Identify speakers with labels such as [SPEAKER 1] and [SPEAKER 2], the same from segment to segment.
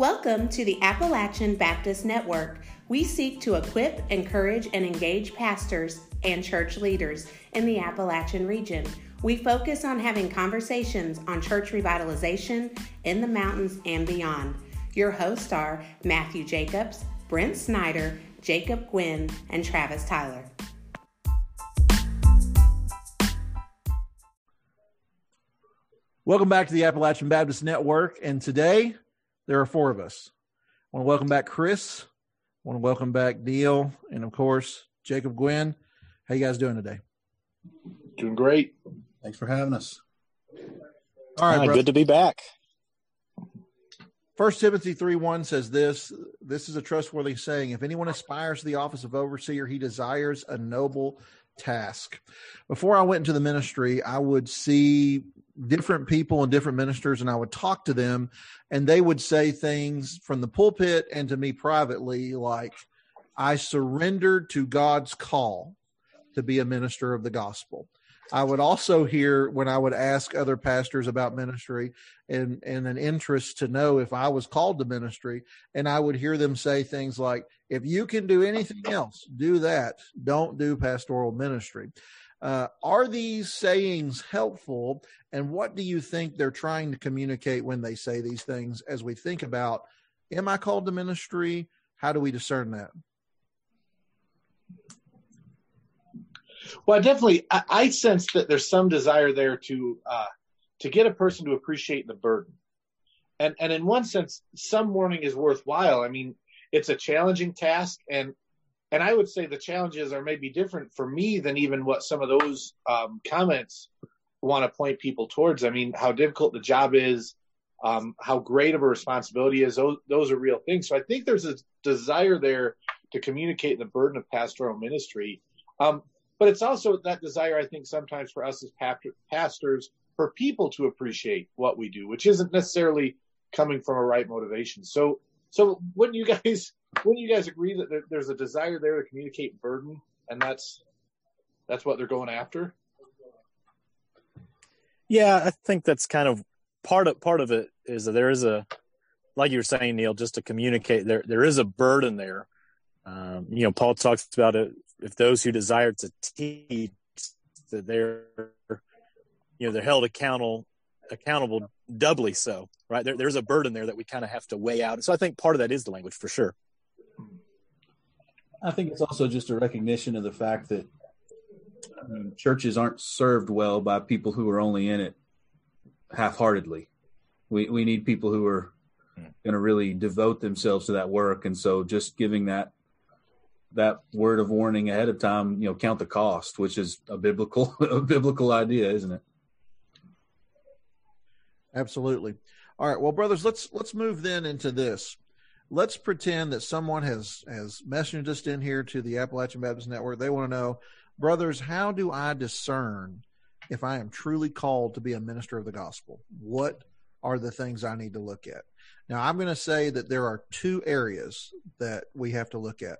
[SPEAKER 1] Welcome to the Appalachian Baptist Network. We seek to equip, encourage, and engage pastors and church leaders in the Appalachian region. We focus on having conversations on church revitalization in the mountains and beyond. Your hosts are Matthew Jacobs, Brent Snyder, Jacob Gwynn, and Travis Tyler.
[SPEAKER 2] Welcome back to the Appalachian Baptist Network. And today there are four of us. I want to welcome back Chris. I want to welcome back Neil, and of course Jacob Gwynn. How you guys doing today?
[SPEAKER 3] Doing great.
[SPEAKER 4] Thanks for having us.
[SPEAKER 5] All right, good to be back.
[SPEAKER 2] First Timothy 3 1 says this this is a trustworthy saying. If anyone aspires to the office of overseer, he desires a noble task. Before I went into the ministry, I would see different people and different ministers, and I would talk to them, and they would say things from the pulpit and to me privately like, I surrendered to God's call to be a minister of the gospel. I would also hear when I would ask other pastors about ministry and, and an interest to know if I was called to ministry. And I would hear them say things like, if you can do anything else, do that. Don't do pastoral ministry. Uh, are these sayings helpful? And what do you think they're trying to communicate when they say these things as we think about, am I called to ministry? How do we discern that?
[SPEAKER 3] Well, definitely, I, I, sense that there's some desire there to uh, to get a person to appreciate the burden, and and in one sense, some warning is worthwhile. I mean, it's a challenging task, and and I would say the challenges are maybe different for me than even what some of those um, comments want to point people towards. I mean, how difficult the job is, um, how great of a responsibility is. Those those are real things. So I think there's a desire there to communicate the burden of pastoral ministry. Um, but it's also that desire, I think, sometimes for us as pastors, for people to appreciate what we do, which isn't necessarily coming from a right motivation. So, so wouldn't you guys, wouldn't you guys agree that there, there's a desire there to communicate burden, and that's that's what they're going after?
[SPEAKER 5] Yeah, I think that's kind of part of part of it is that there is a, like you were saying, Neil, just to communicate there there is a burden there. Um, you know, Paul talks about it if those who desire to teach that they're you know they're held accountable accountable doubly so right there, there's a burden there that we kind of have to weigh out so i think part of that is the language for sure
[SPEAKER 4] i think it's also just a recognition of the fact that mean, churches aren't served well by people who are only in it half-heartedly we we need people who are going to really devote themselves to that work and so just giving that that word of warning ahead of time, you know, count the cost, which is a biblical a biblical idea, isn't it?
[SPEAKER 2] Absolutely. All right, well, brothers, let's let's move then into this. Let's pretend that someone has has messaged us in here to the Appalachian Baptist Network. They want to know, brothers, how do I discern if I am truly called to be a minister of the gospel? What are the things I need to look at? Now, I'm going to say that there are two areas that we have to look at.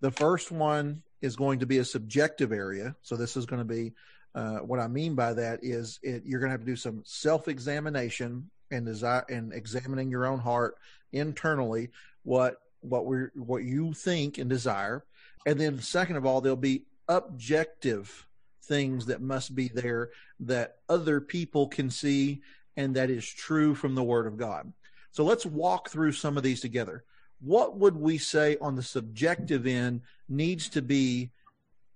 [SPEAKER 2] The first one is going to be a subjective area. So this is going to be uh, what I mean by that is it, you're going to have to do some self examination and desire and examining your own heart internally what what we what you think and desire, and then second of all there'll be objective things that must be there that other people can see and that is true from the Word of God. So let's walk through some of these together what would we say on the subjective end needs to be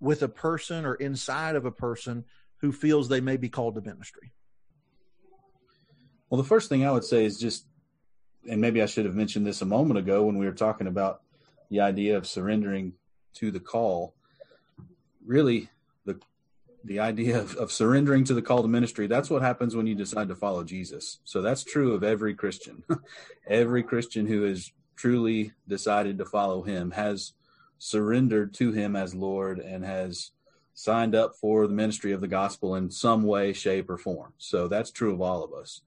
[SPEAKER 2] with a person or inside of a person who feels they may be called to ministry?
[SPEAKER 4] Well, the first thing I would say is just, and maybe I should have mentioned this a moment ago when we were talking about the idea of surrendering to the call. Really, the the idea of, of surrendering to the call to ministry, that's what happens when you decide to follow Jesus. So that's true of every Christian. every Christian who has truly decided to follow him, has surrendered to him as Lord, and has signed up for the ministry of the gospel in some way, shape, or form. So that's true of all of us.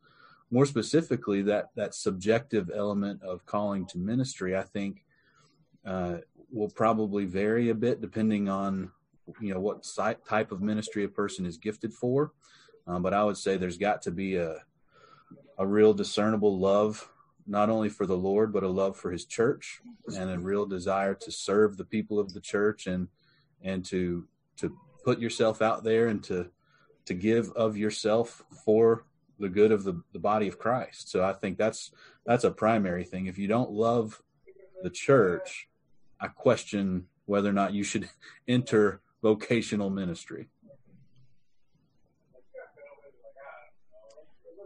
[SPEAKER 4] More specifically, that that subjective element of calling to ministry, I think, uh, will probably vary a bit depending on you know what type of ministry a person is gifted for. Um, but I would say there's got to be a a real discernible love not only for the Lord, but a love for his church and a real desire to serve the people of the church and and to to put yourself out there and to to give of yourself for the good of the, the body of Christ. So I think that's that's a primary thing. If you don't love the church, I question whether or not you should enter vocational ministry.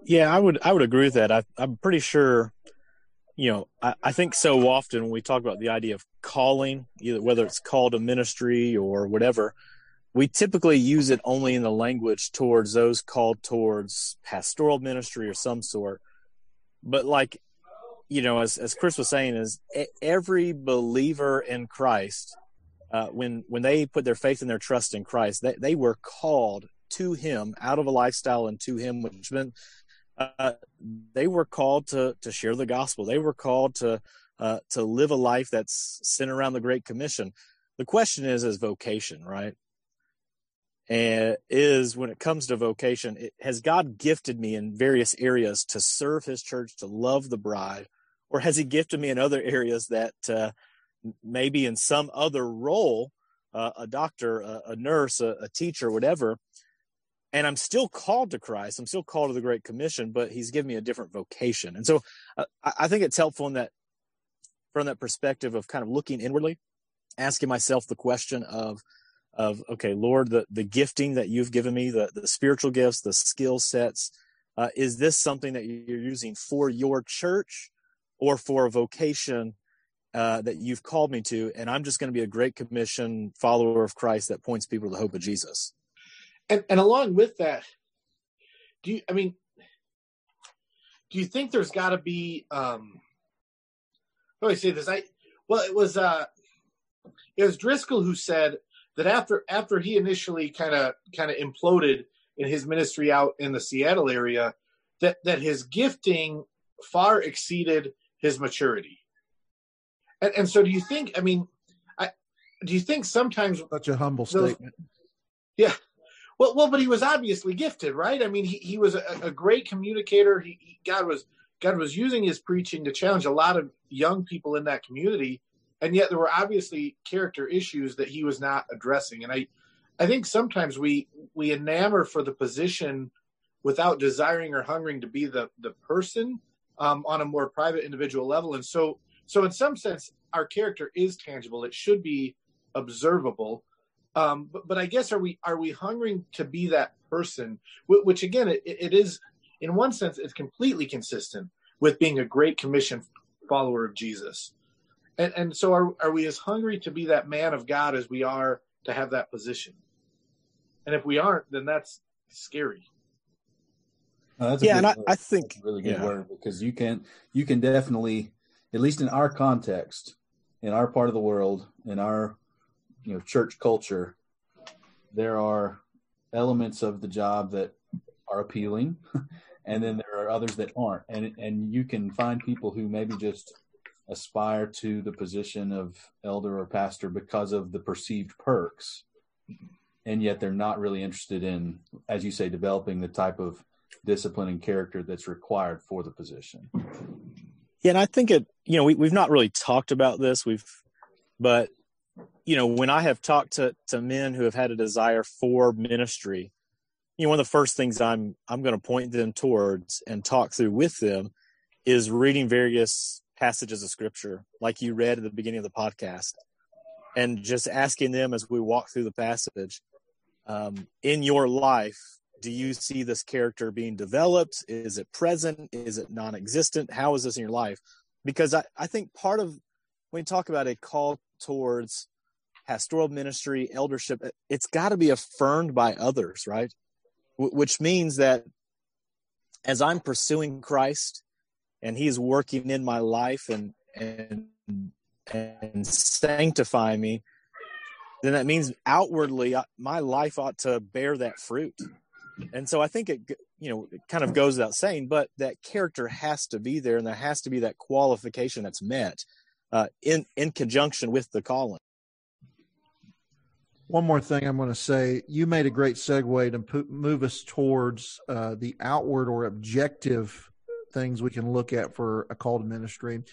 [SPEAKER 5] Yeah, I would I would agree with that. I, I'm pretty sure, you know, I, I think so often when we talk about the idea of calling, either whether it's called a ministry or whatever, we typically use it only in the language towards those called towards pastoral ministry or some sort. But like, you know, as as Chris was saying, is every believer in Christ, uh, when when they put their faith and their trust in Christ, they they were called to Him out of a lifestyle and to Him, which meant uh, they were called to to share the gospel. They were called to uh, to live a life that's centered around the Great Commission. The question is, is vocation, right? And is when it comes to vocation it, has god gifted me in various areas to serve his church to love the bride? Or has he gifted me in other areas that uh, maybe in some other role uh, a doctor a, a nurse a, a, teacher whatever and i'm still called to christ i'm still called to the great commission but he's given me a different vocation? And so uh, I think it's helpful in that from that perspective of kind of looking inwardly asking myself the question of of okay lord the, the gifting that you've given me the, the spiritual gifts the skill sets uh, is this something that you're using for your church or for a vocation uh, that you've called me to? And i'm just going to be a great commission follower of christ that points people to the hope of jesus.
[SPEAKER 3] And and along with that do you i mean do you think there's got to be um how do i say this i well it was uh it was driscoll who said that after after he initially kind of kind of imploded in his ministry out in the Seattle area, that that his gifting far exceeded his maturity. And, and so, do you think? I mean, I do you think sometimes
[SPEAKER 2] such a humble those, statement?
[SPEAKER 3] Yeah. Well, well, but he was obviously gifted, right? I mean, he, he was a, a great communicator. He, he, God was God was using his preaching to challenge a lot of young people in that community and yet there were obviously character issues that he was not addressing. And i i think sometimes we we enamor for the position without desiring or hungering to be the the person um, on a more private individual level. And so so in some sense our character is tangible. It should be observable. Um, but, but i guess are we are we hungering to be that person? Which again it, it is in one sense it's completely consistent with being a great commission follower of jesus and, and so are, are we as hungry to be that man of God as we are to have that position? And if we aren't, then that's scary.
[SPEAKER 4] No, that's yeah, and I, I, think really good yeah. word because you can you can definitely, at least in our context, in our part of the world, in our you know church culture, there are elements of the job that are appealing, and then there are others that aren't, and and you can find people who maybe just aspire to the position of elder or pastor because of the perceived perks and yet they're not really interested in as you say developing the type of discipline and character that's required for the position.
[SPEAKER 5] Yeah and i think it you know we, we've not really talked about this. We've but you know when i have talked to to men who have had a desire for ministry you know one of the first things i'm i'm going to point them towards and talk through with them is reading various passages of scripture like you read at the beginning of the podcast and just asking them as we walk through the passage um, in your life do you see this character being developed? Is it present? Is it non-existent? How is this in your life? Because i, I think part of when you talk about a call towards pastoral ministry eldership it's got to be affirmed by others right? W- which means that as i'm pursuing christ and he is working in my life and and and sanctify me then that means outwardly uh, my life ought to bear that fruit and so i think it you know it kind of goes without saying but that character has to be there and there has to be that qualification that's met uh, in in conjunction with the calling
[SPEAKER 2] one more thing I'm going to say. You made a great segue to move us towards uh, the outward or objective things we can look at for a call to ministry.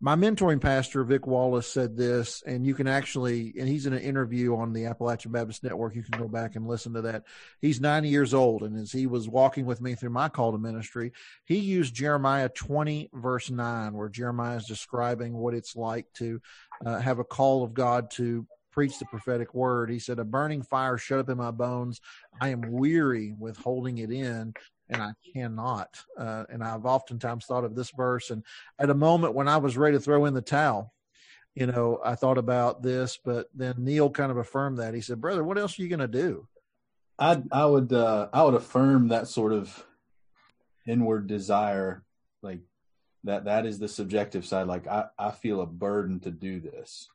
[SPEAKER 2] My mentoring pastor vic wallace said this and you can actually and he's in an interview on the appalachian baptist network. You can go back and listen to that. He's 90 years old and as he was walking with me through my call to ministry he used jeremiah 20 verse 9 where jeremiah is describing what it's like to uh, have a call of god to preach the prophetic word. He said a burning fire shut up in my bones. I am weary with holding it in and I cannot. Uh, and I've oftentimes thought of this verse, and at a moment when I was ready to throw in the towel, you know, I thought about this, but then Neil kind of affirmed that. He said, "Brother, what else are you going to do?"
[SPEAKER 4] I I would uh, I would affirm that sort of inward desire, like that that is the subjective side. Like I I feel a burden to do this.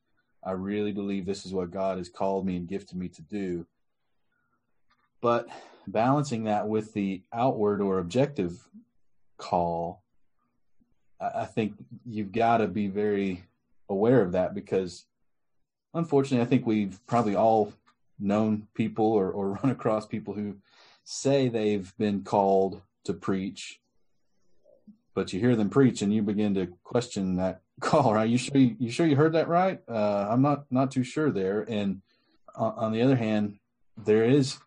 [SPEAKER 4] I really believe this is what God has called me and gifted me to do. But balancing that with the outward or objective call, I think you've got to be very aware of that because unfortunately, I think we've probably all known people or, or run across people who say they've been called to preach, but you hear them preach and you begin to question that call. Right? You sure you, you sure you heard that right? Uh, I'm not not too sure there. And on, on the other hand, there is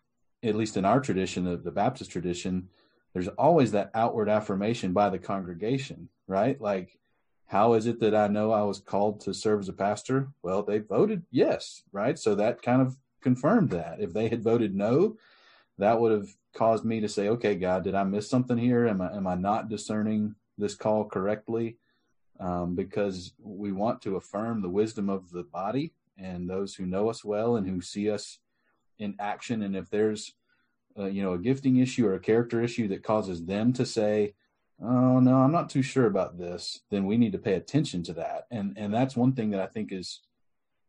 [SPEAKER 4] at least in our tradition, the, the Baptist tradition, there's always that outward affirmation by the congregation, right? Like, how is it that I know I was called to serve as a pastor? Well, they voted yes, right? So that kind of confirmed that. If they had voted no, that would have caused me to say, okay, God, did I miss something here? Am I, am I not discerning this call correctly? Um, because we want to affirm the wisdom of the body and those who know us well and who see us in action. And if there's uh, you know a gifting issue or a character issue that causes them to say oh no i'm not too sure about this then we need to pay attention to that. And and that's one thing that i think is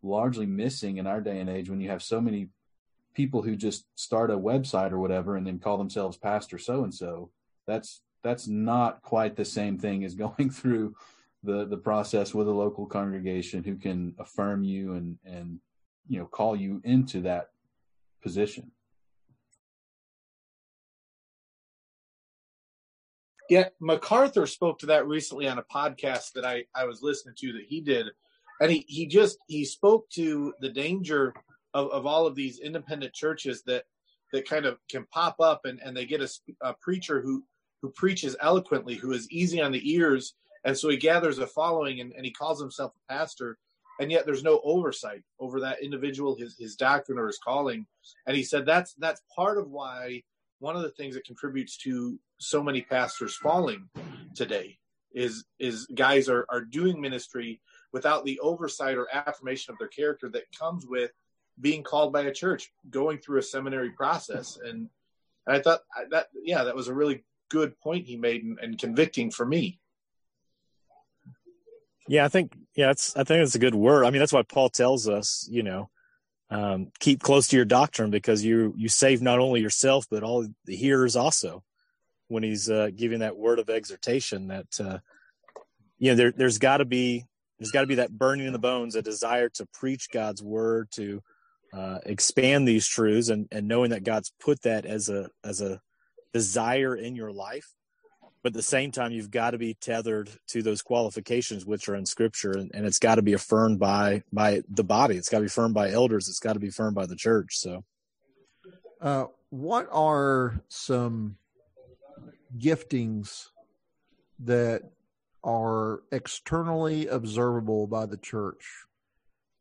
[SPEAKER 4] largely missing in our day and age when you have so many people who just start a website or whatever and then call themselves pastor so and so that's that's not quite the same thing as going through the the process with a local congregation who can affirm you and and you know call you into that position.
[SPEAKER 3] Yeah, MacArthur spoke to that recently on a podcast that I, I was listening to that he did. And he, he just he spoke to the danger of, of all of these independent churches that that kind of can pop up and, and they get a, a preacher who who preaches eloquently, who is easy on the ears, and so he gathers a following and, and he calls himself a pastor, and yet there's no oversight over that individual, his his doctrine or his calling. And he said that's that's part of why one of the things that contributes to so many pastors falling today is is guys are are doing ministry without the oversight or affirmation of their character that comes with being called by a church, going through a seminary process. And, and I thought that yeah, that was a really good point he made and, and convicting for me.
[SPEAKER 5] Yeah, I think yeah, it's I think it's a good word. I mean, that's why Paul tells us, you know, um, keep close to your doctrine because you you save not only yourself but all the hearers also. When he's uh, giving that word of exhortation, that uh, you know there there's got to be there's got to be that burning in the bones, a desire to preach God's word, to uh, expand these truths, and and knowing that God's put that as a as a desire in your life but at the same time you've got to be tethered to those qualifications which are in scripture and, and it's got to be affirmed by by the body. It's got to be affirmed by elders. It's got to be affirmed by the church so.
[SPEAKER 2] Uh, what are some giftings that are externally observable by the church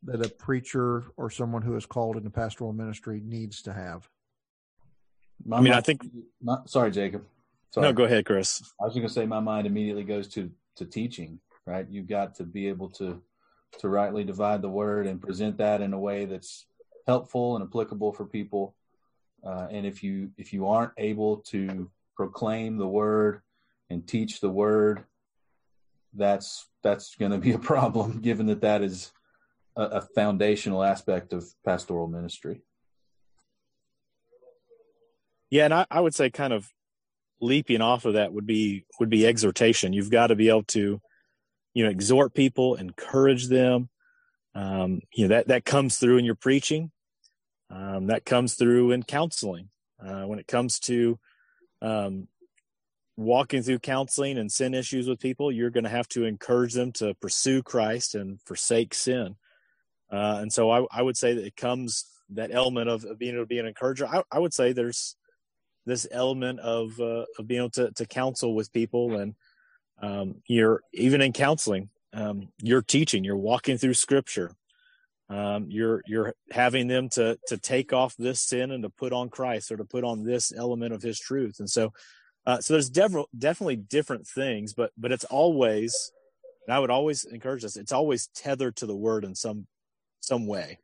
[SPEAKER 2] that a preacher or someone who is called into pastoral ministry needs to have?
[SPEAKER 5] I mean i think
[SPEAKER 4] not, sorry jacob Sorry.
[SPEAKER 5] No, go ahead, Chris.
[SPEAKER 4] I was going to say my mind immediately goes to to teaching. Right, you've got to be able to to rightly divide the word and present that in a way that's helpful and applicable for people. Uh, and if you if you aren't able to proclaim the word and teach the word, that's that's going to be a problem, given that that is a, a foundational aspect of pastoral ministry.
[SPEAKER 5] Yeah, and I, I would say kind of leaping off of that would be would be exhortation. You've got to be able to, you know, exhort people, encourage them. Um, you know that that comes through in your preaching. Um, that comes through in counseling. Uh, when it comes to, um, walking through counseling and sin issues with people, you're going to have to encourage them to pursue Christ and forsake sin. Uh, and so I, I, would say that it comes that element of, of being able to be an encourager. I, I, would say there's this element of uh, of being able to, to counsel with people, and um, you're even in counseling, um, you're teaching, you're walking through Scripture, um, you're you're having them to to take off this sin and to put on Christ or to put on this element of His truth, and so uh, so there's def- definitely different things, but but it's always, and I would always encourage this. It's always tethered to the word in some some way.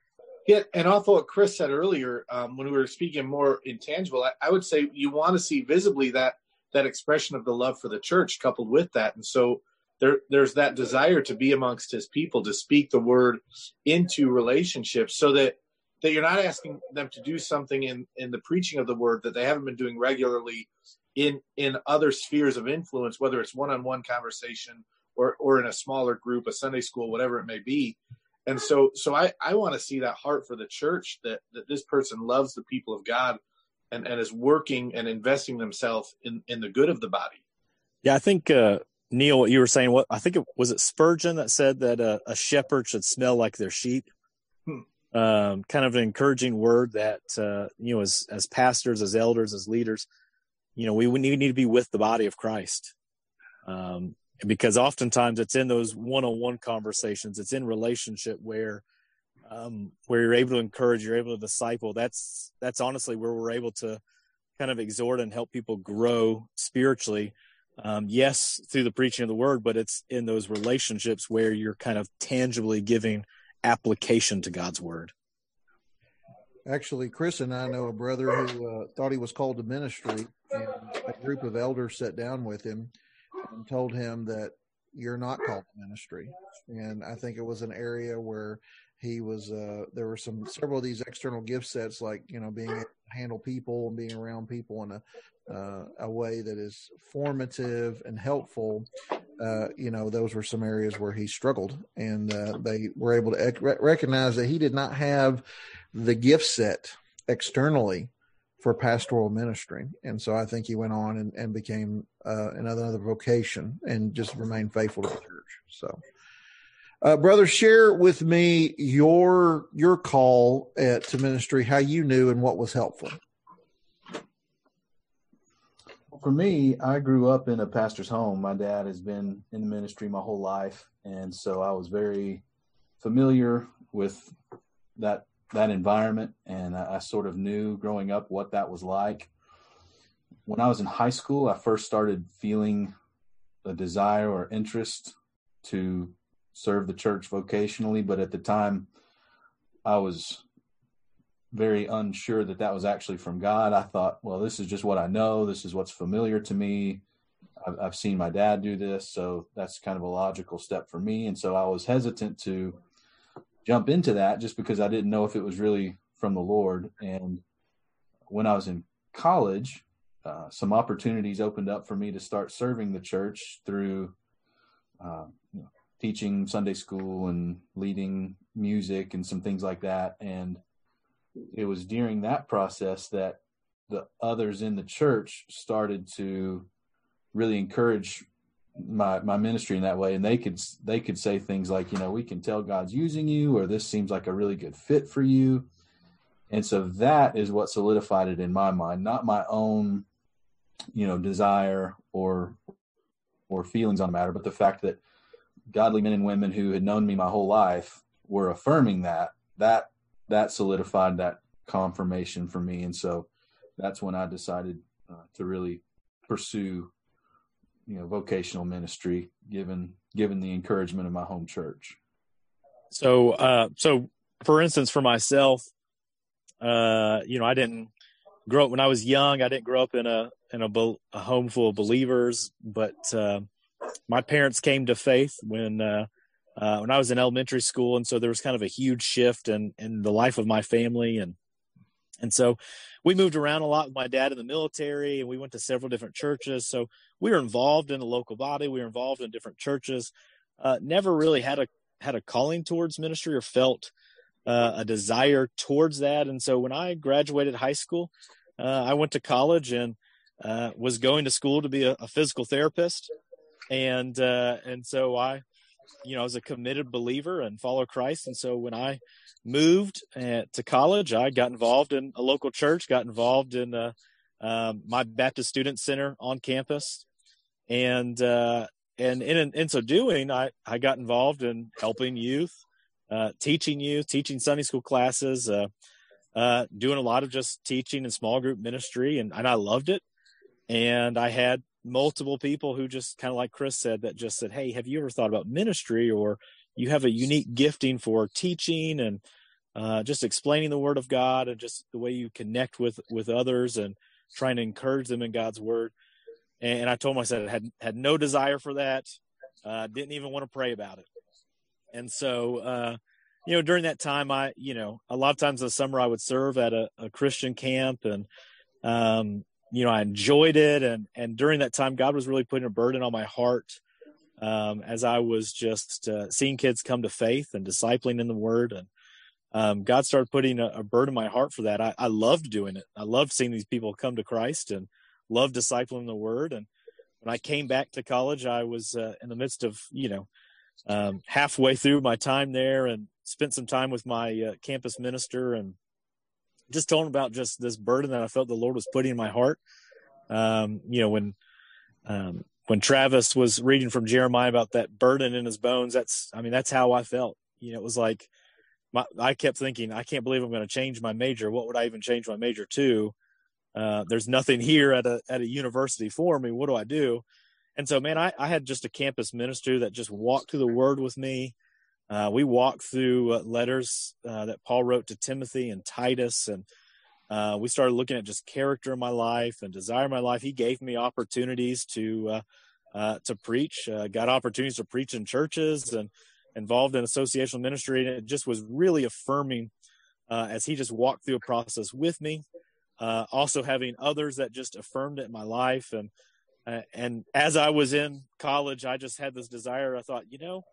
[SPEAKER 3] Yeah, and off what Chris said earlier, um, when we were speaking more intangible, I, I would say you want to see visibly that that expression of the love for the church coupled with that, and so there there's that desire to be amongst His people, to speak the word into relationships, so that that you're not asking them to do something in in the preaching of the word that they haven't been doing regularly in in other spheres of influence, whether it's one-on-one conversation or or in a smaller group, a Sunday school, whatever it may be. And so so I I want to see that heart for the church that that this person loves the people of God and and is working and investing themselves in in the good of the body.
[SPEAKER 5] Yeah, I think uh Neil, what you were saying, what I think it was it Spurgeon that said that uh, a shepherd should smell like their sheep. Hmm. Um, kind of an encouraging word that uh, you know, as as pastors, as elders, as leaders, you know, we, we need to be with the body of Christ. Um, because oftentimes it's in those one-on-one conversations, it's in relationship where, um, where you're able to encourage, you're able to disciple. That's, that's honestly where we're able to kind of exhort and help people grow spiritually. Um, yes, through the preaching of the word, but it's in those relationships where you're kind of tangibly giving application to God's word.
[SPEAKER 2] Actually, Chris and I know a brother who uh, thought he was called to ministry, and a group of elders sat down with him and told him that you're not called to ministry. And I think it was an area where he was. Uh, there were some several of these external gift sets, like you know, being able to handle people and being around people in a uh, a way that is formative and helpful. Uh, you know, those were some areas where he struggled, and uh, they were able to ec- recognize that he did not have the gift set externally for pastoral ministry. And so I think he went on and, and became uh, another, another vocation and just remained faithful to the church. So, uh, brother, share with me your your call at, to ministry, how you knew and what was helpful.
[SPEAKER 4] For me, I grew up in a pastor's home. My dad has been in the ministry my whole life, and so I was very familiar with that that environment, and I, I sort of knew growing up what that was like. When I was in high school, I first started feeling a desire or interest to serve the church vocationally, but at the time, I was very unsure that that was actually from God. I thought, well, this is just what I know. This is what's familiar to me. I've, I've, seen my dad do this, so that's kind of a logical step for me. And so I was hesitant to jump into that just because I didn't know if it was really from the Lord. And when I was in college, uh, some opportunities opened up for me to start serving the church through uh, you know, teaching Sunday school and leading music and some things like that. And it was during that process that the others in the church started to really encourage my my ministry in that way. And they could they could say things like you know we can tell god's using you or this seems like a really good fit for you. And so that is what solidified it in my mind not my own you know desire or or feelings on the matter but the fact that godly men and women who had known me my whole life were affirming that that that solidified that confirmation for me. And so that's when i decided uh, to really pursue you know vocational ministry given given the encouragement of my home church.
[SPEAKER 5] So uh so for instance for myself uh you know i didn't grow up when i was young i didn't grow up in a in a, a home full of believers but uh my parents came to faith when uh uh, when I was in elementary school, and so there was kind of a huge shift in in the life of my family, and and so we moved around a lot with my dad in the military and we went to several different churches. So we were involved in the local body. We were involved in different churches. Uh, never really had a, had a calling towards ministry or felt uh, a desire towards that. And so when I graduated high school, uh, I went to college and uh, was going to school to be a, a physical therapist, and uh, and so I, you know, I was a committed believer and follow Christ. And so when I moved uh, to college, I got involved in a local church, got involved in uh, um, my Baptist Student Center on campus, and uh, and in in so doing, I I got involved in helping youth, uh, teaching youth, teaching Sunday school classes, uh, uh, doing a lot of just teaching and small group ministry, and and I loved it. And I had multiple people who just kind of like Chris said that just said, "Hey, have you ever thought about ministry or you have a unique gifting for teaching and uh, just explaining the Word of God and just the way you connect with with others and trying to encourage them in God's Word." And I told myself I had had no desire for that, uh, didn't even want to pray about it. And so, uh, you know, during that time, I, you know, a lot of times in the summer I would serve at a, a Christian camp and, um, you know, I enjoyed it. And, and during that time, God was really putting a burden on my heart um, as I was just uh, seeing kids come to faith and discipling in the Word. And um, God started putting a, a, burden in my heart for that. I, I, loved doing it. I loved seeing these people come to Christ and loved discipling the Word. And when I came back to college, I was uh, in the midst of, you know, um, halfway through my time there and spent some time with my uh, campus minister and just him about just this burden that I felt the Lord was putting in my heart. Um, you know, when, um, when Travis was reading from Jeremiah about that burden in his bones, that's, I mean, that's how I felt. You know, it was like, my, I kept thinking, I can't believe I'm going to change my major. What would I even change my major to? Uh, there's nothing here at a at a university for me. What do I do? And so, man, I, I had just a campus minister that just walked through the Word with me, uh, we walked through uh, letters uh, that Paul wrote to Timothy and Titus, and uh, we started looking at just character in my life and desire in my life. He gave me opportunities to uh, uh, to preach. got opportunities to preach in churches and involved in associational ministry, and it just was really affirming as he just walked through a process with me. also, having others that just affirmed it in my life, and and as I was in college, I just had this desire. I thought, you know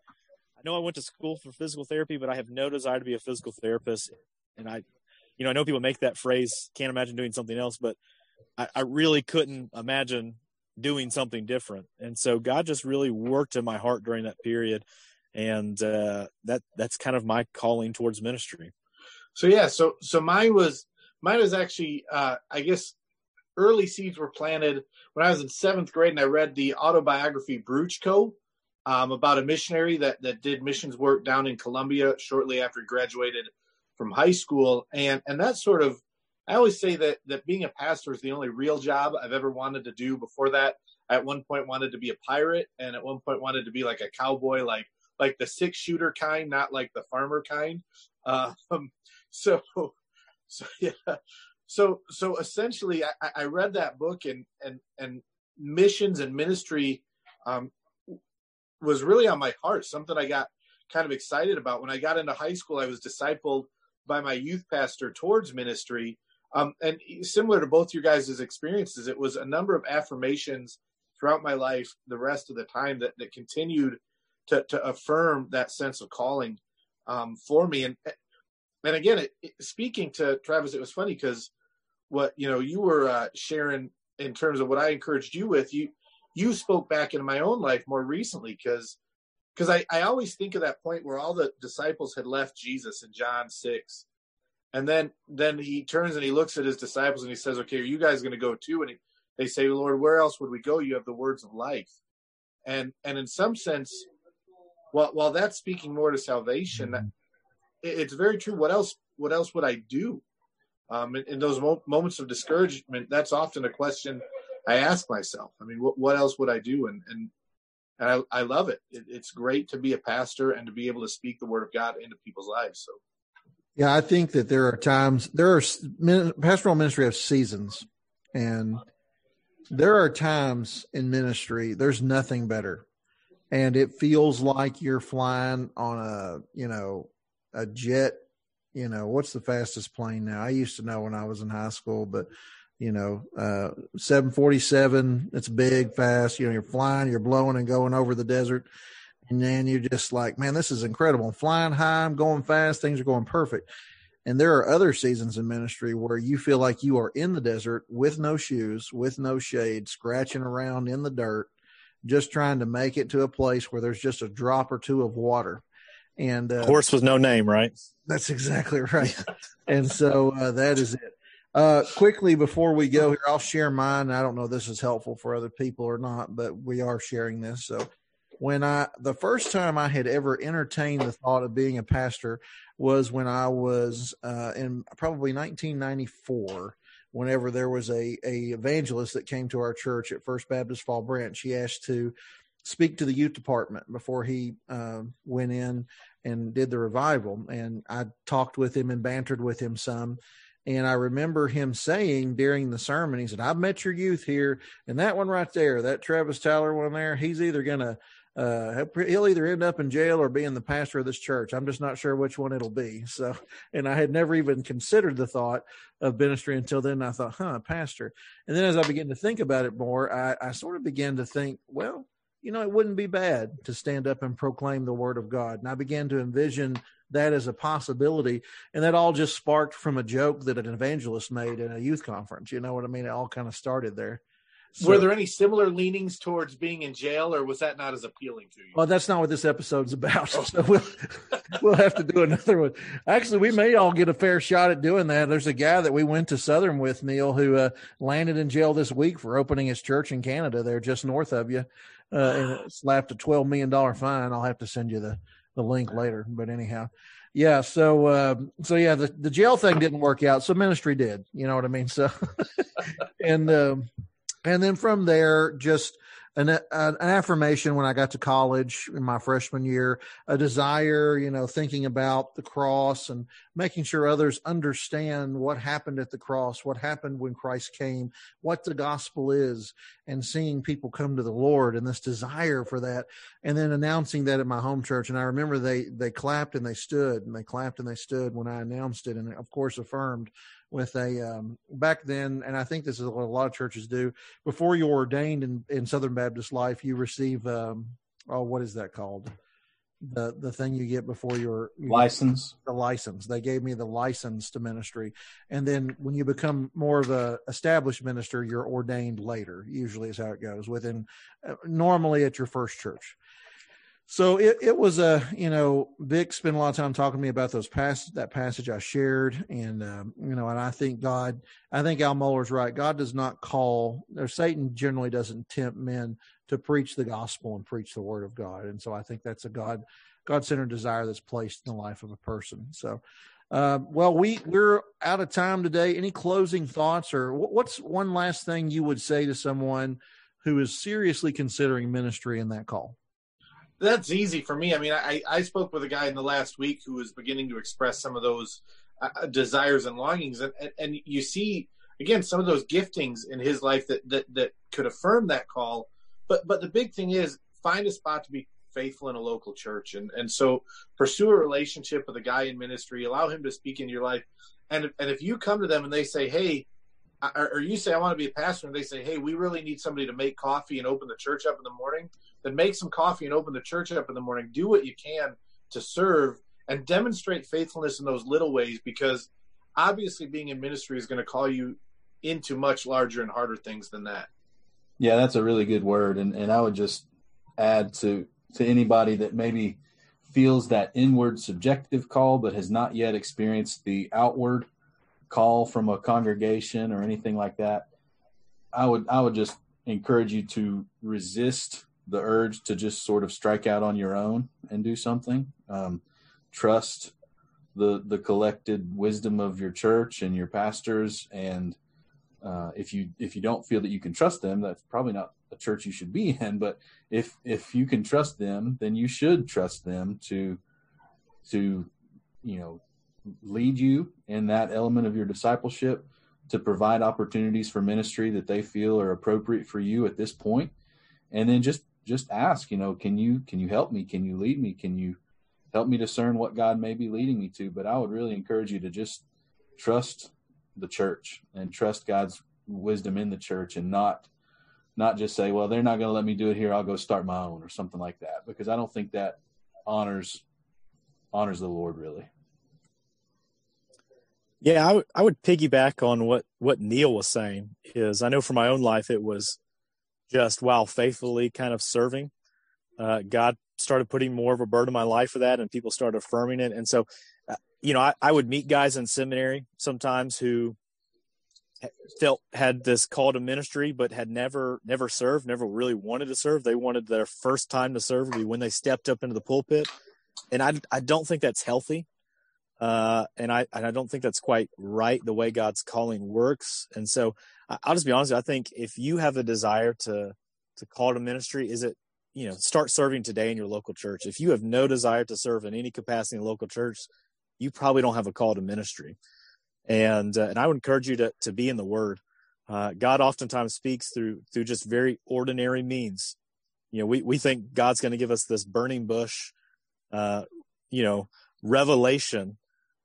[SPEAKER 5] I know I went to school for physical therapy, but I have no desire to be a physical therapist. And I, you know, I know people make that phrase, can't imagine doing something else, but I, I really couldn't imagine doing something different. And so God just really worked in my heart during that period. And uh, that that's kind of my calling towards ministry.
[SPEAKER 3] So yeah, so so mine was mine was actually uh, I guess early seeds were planted when I was in seventh grade and I read the autobiography Bruchko um, about a missionary that that did missions work down in Colombia shortly after he graduated from high school, and and that sort of I always say that that being a pastor is the only real job I've ever wanted to do. Before that, I at one point wanted to be a pirate, and at one point wanted to be like a cowboy, like like the six shooter kind, not like the farmer kind. Um, so so yeah. So so essentially, I, I read that book and and and missions and ministry um, was really on my heart, something I got kind of excited about. When I got into high school, I was discipled by my youth pastor towards ministry. Um, and similar to both you guys' experiences, it was a number of affirmations throughout my life, the rest of the time that, that continued to, to affirm that sense of calling um, for me. And, and again, it, it, speaking to Travis, it was funny because what, you know, you were uh, sharing in terms of what I encouraged you with, you, you spoke back in my own life more recently because because I, I always think of that point where all the disciples had left Jesus in John six. And then then he turns and he looks at his disciples and he says, Okay, are you guys gonna go too? And he, they say, Lord, where else would we go? You have the words of life. And and in some sense, while while that's speaking more to salvation, mm-hmm. it, it's very true. What else what else would I do? Um, in, in those mo- moments of discouragement, that's often a question I ask myself, I mean, what, what else would I do? And, and, and I, I love it. it. It's great to be a pastor and to be able to speak the word of God into people's lives. So,
[SPEAKER 2] yeah, I think that there are times, there are pastoral ministry of seasons and there are times in ministry, there's nothing better. And it feels like you're flying on a, you know, a jet you know what's the fastest plane now i used to know when i was in high school but you know, uh, 747, it's big, fast, you know, you're flying, you're blowing and going over the desert. And then you're just like, man, this is incredible. I'm flying high, I'm going fast, things are going perfect. And there are other seasons in ministry where you feel like you are in the desert with no shoes, with no shade, scratching around in the dirt, just trying to make it to a place where there's just a drop or two of water. And uh,
[SPEAKER 5] horse with no name, right?
[SPEAKER 2] That's exactly right. and so uh, that is it. Uh, quickly before we go here, I'll share mine. I don't know if this is helpful for other people or not, but we are sharing this. So when I, the first time I had ever entertained the thought of being a pastor was when I was, uh, in probably 1994, whenever there was a, a evangelist that came to our church at First Baptist Fall Branch. He asked to speak to the youth department before he uh, went in and did the revival. And I talked with him and bantered with him some. And I remember him saying during the sermon, he said, I've met your youth here. And that one right there, that Travis Tyler one there, he's either going to, uh, he'll either end up in jail or being the pastor of this church. I'm just not sure which one it'll be. So, and I had never even considered the thought of ministry until then. I thought, huh, pastor. And then as I began to think about it more, I, I sort of began to think, well, you know, it wouldn't be bad to stand up and proclaim the word of God. And I began to envision that as a possibility. And that all just sparked from a joke that an evangelist made in a youth conference. You know what I mean? It all kind of started there.
[SPEAKER 3] So, Were there any similar leanings towards being in jail, or was that not as appealing to you?
[SPEAKER 2] Well, that's not what this episode's about. Oh. So we'll we'll have to do another one. Actually, we may all get a fair shot at doing that. There's a guy that we went to Southern with, Neil, who uh, landed in jail this week for opening his church in Canada. There, just north of you, uh, and slapped a twelve million dollar fine. I'll have to send you the the link later. But anyhow, yeah. So, uh, so yeah, the, the jail thing didn't work out. So ministry did, you know what I mean? So, and, um, and then from there, just an, an affirmation when I got to college in my freshman year, a desire, you know, thinking about the cross and making sure others understand what happened at the cross, what happened when Christ came, what the gospel is, and seeing people come to the Lord and this desire for that, and then announcing that at my home church. And I remember they they clapped and they stood and they clapped and they stood when I announced it, and of course affirmed with a um, back then, and I think this is what a lot of churches do. Before you're ordained in, in Southern Baptist life, you receive um, oh, what is that called? The the thing you get before your
[SPEAKER 4] license.
[SPEAKER 2] The license. They gave me the license to ministry, and then when you become more of a established minister, you're ordained later. Usually, is how it goes. Within uh, normally at your first church so it, it was a you know vic spent a lot of time talking to me about those pass that passage i shared. And um, you know and i think god i think al mohler's right. God does not call or satan generally doesn't tempt men to preach the gospel and preach the word of god. And so i think that's a god god-centered desire that's placed in the life of a person. So uh, well we we're out of time today. Any closing thoughts or what's one last thing you would say to someone who is seriously considering ministry in that call
[SPEAKER 3] that's easy for me. I mean, I, I spoke with a guy in the last week who was beginning to express some of those uh, uh, desires and longings, and, and, and you see again some of those giftings in his life that, that that could affirm that call. But but the big thing is find a spot to be faithful in a local church, and and so pursue a relationship with a guy in ministry. Allow him to speak in your life, and and if you come to them and they say, hey. Or, you say I want to be a pastor, and they say, "Hey, we really need somebody to make coffee and open the church up in the morning." then make some coffee and open the church up in the morning. Do what you can to serve and demonstrate faithfulness in those little ways because obviously being in ministry is going to call you into much larger and harder things than that.
[SPEAKER 4] Yeah, that's a really good word. And, and I would just add to, to anybody that maybe feels that inward subjective call but has not yet experienced the outward call from a congregation or anything like that. I would I would just encourage you to resist the urge to just sort of strike out on your own and do something. Um, trust the the collected wisdom of your church and your pastors, and uh, if you if you don't feel that you can trust them, that's probably not a church you should be in. But if if you can trust them, then you should trust them to to you know lead you in that element of your discipleship to provide opportunities for ministry that they feel are appropriate for you at this point and then just just ask, you know, can you can you help me? Can you lead me? Can you help me discern what God may be leading me to? But I would really encourage you to just trust the church and trust God's wisdom in the church and not not just say, well, they're not going to let me do it here. I'll go start my own or something like that because I don't think that honors honors the Lord really.
[SPEAKER 5] Yeah, I, w- I would piggyback on what, what Neil was saying is I know for my own life, it was just while faithfully kind of serving, uh, God started putting more of a burden in my life for that and people started affirming it. And so, uh, you know, I, I would meet guys in seminary sometimes who felt had this call to ministry, but had never, never served, never really wanted to serve. They wanted their first time to serve be when they stepped up into the pulpit. And I, I don't think that's healthy. Uh, and I and I don't think that's quite right the way God's calling works. And so I'll just be honest. I think if you have a desire to to call to ministry, is it you know start serving today in your local church. If you have no desire to serve in any capacity in local church, you probably don't have a call to ministry. And uh, and I would encourage you to to be in the Word. Uh, God oftentimes speaks through through just very ordinary means. You know, we we think God's going to give us this burning bush, uh, you know, revelation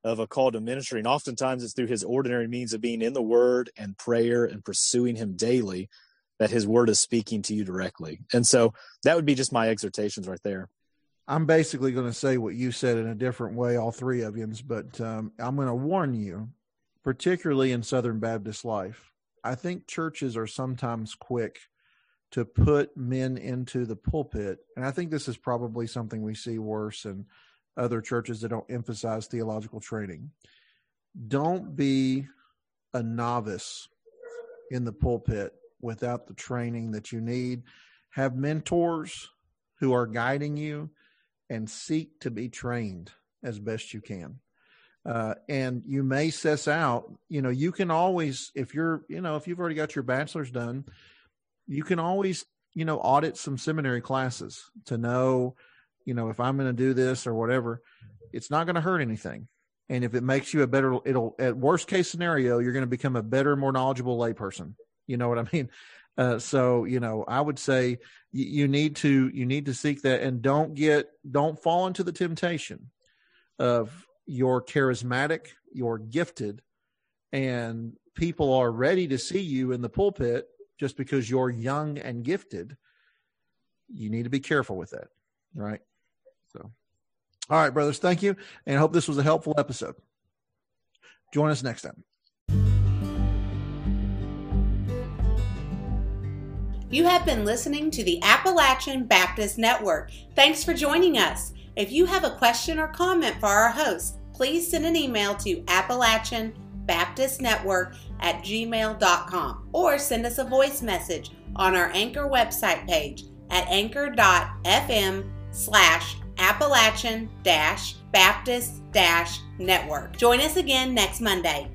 [SPEAKER 5] of a call to ministry. And oftentimes it's through his ordinary means of being in the word and prayer and pursuing him daily that his word is speaking to you directly. And so that would be just my exhortations right there.
[SPEAKER 2] I'm basically going to say what you said in a different way, all three of you, but um, I'm going to warn you, particularly in Southern Baptist life. I think churches are sometimes quick to put men into the pulpit. And I think this is probably something we see worse in other churches that don't emphasize theological training. Don't be a novice in the pulpit without the training that you need. Have mentors who are guiding you and seek to be trained as best you can. Uh, and you may suss out, you know, you can always, if you're, you know, if you've already got your bachelor's done, you can always, you know, audit some seminary classes to know you know, if I'm going to do this or whatever, it's not going to hurt anything. And if it makes you a better, it'll, at worst case scenario, you're going to become a better, more knowledgeable layperson. You know what I mean? Uh, so, you know, I would say you, you need to, you need to seek that and don't get, don't fall into the temptation of you're charismatic, you're gifted, and people are ready to see you in the pulpit just because you're young and gifted. You need to be careful with that, right? So, all right, brothers, thank you. And I hope this was a helpful episode. Join us next time.
[SPEAKER 1] You have been listening to the Appalachian Baptist Network. Thanks for joining us. If you have a question or comment for our host, please send an email to Appalachian Baptist Network at gmail.com or send us a voice message on our Anchor website page at anchor.fm slash Appalachian Baptist Network. Join us again next Monday.